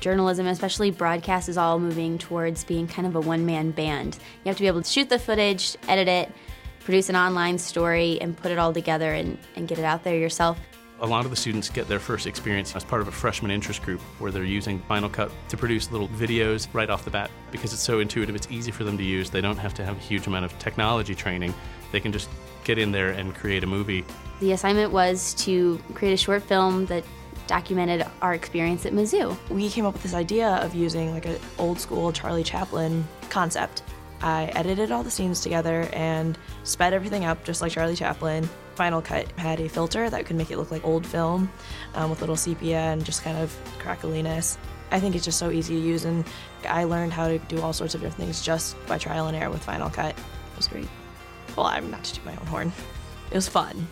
Journalism, especially broadcast, is all moving towards being kind of a one man band. You have to be able to shoot the footage, edit it, produce an online story, and put it all together and, and get it out there yourself. A lot of the students get their first experience as part of a freshman interest group where they're using Final Cut to produce little videos right off the bat because it's so intuitive, it's easy for them to use. They don't have to have a huge amount of technology training. They can just get in there and create a movie. The assignment was to create a short film that documented our experience at Mizzou. We came up with this idea of using like an old school Charlie Chaplin concept. I edited all the scenes together and sped everything up just like Charlie Chaplin. Final Cut had a filter that could make it look like old film um, with little sepia and just kind of crackliness. I think it's just so easy to use, and I learned how to do all sorts of different things just by trial and error with Final Cut. It was great. Well, I'm not to do my own horn. It was fun.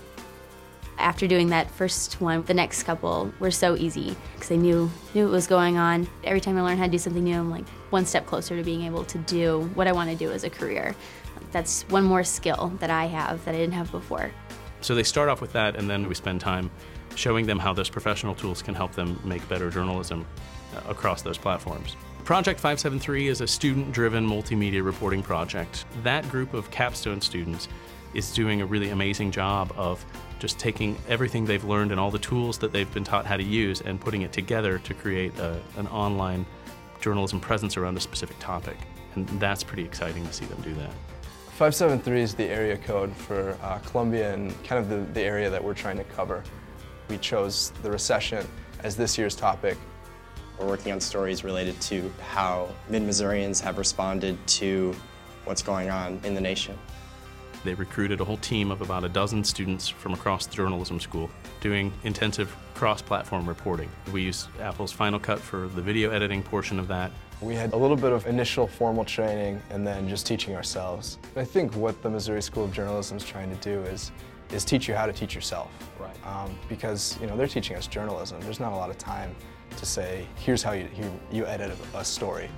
After doing that first one, the next couple were so easy because I knew knew what was going on. Every time I learned how to do something new, I'm like one step closer to being able to do what I want to do as a career. That's one more skill that I have that I didn't have before. So they start off with that, and then we spend time showing them how those professional tools can help them make better journalism uh, across those platforms. Project 573 is a student driven multimedia reporting project. That group of capstone students is doing a really amazing job of just taking everything they've learned and all the tools that they've been taught how to use and putting it together to create a, an online journalism presence around a specific topic. And that's pretty exciting to see them do that. 573 is the area code for uh, Columbia and kind of the, the area that we're trying to cover. We chose the recession as this year's topic. We're working on stories related to how mid-Missourians have responded to what's going on in the nation. They recruited a whole team of about a dozen students from across the journalism school doing intensive cross platform reporting. We used Apple's Final Cut for the video editing portion of that. We had a little bit of initial formal training and then just teaching ourselves. I think what the Missouri School of Journalism is trying to do is is teach you how to teach yourself. Right. Um, because you know they're teaching us journalism. There's not a lot of time to say, here's how you, you, you edit a, a story.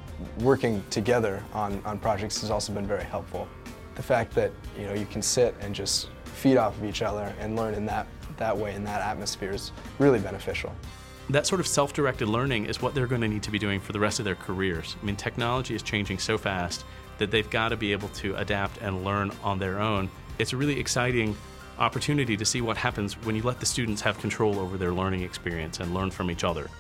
Working together on, on projects has also been very helpful the fact that you know you can sit and just feed off of each other and learn in that that way in that atmosphere is really beneficial. That sort of self-directed learning is what they're going to need to be doing for the rest of their careers. I mean, technology is changing so fast that they've got to be able to adapt and learn on their own. It's a really exciting opportunity to see what happens when you let the students have control over their learning experience and learn from each other.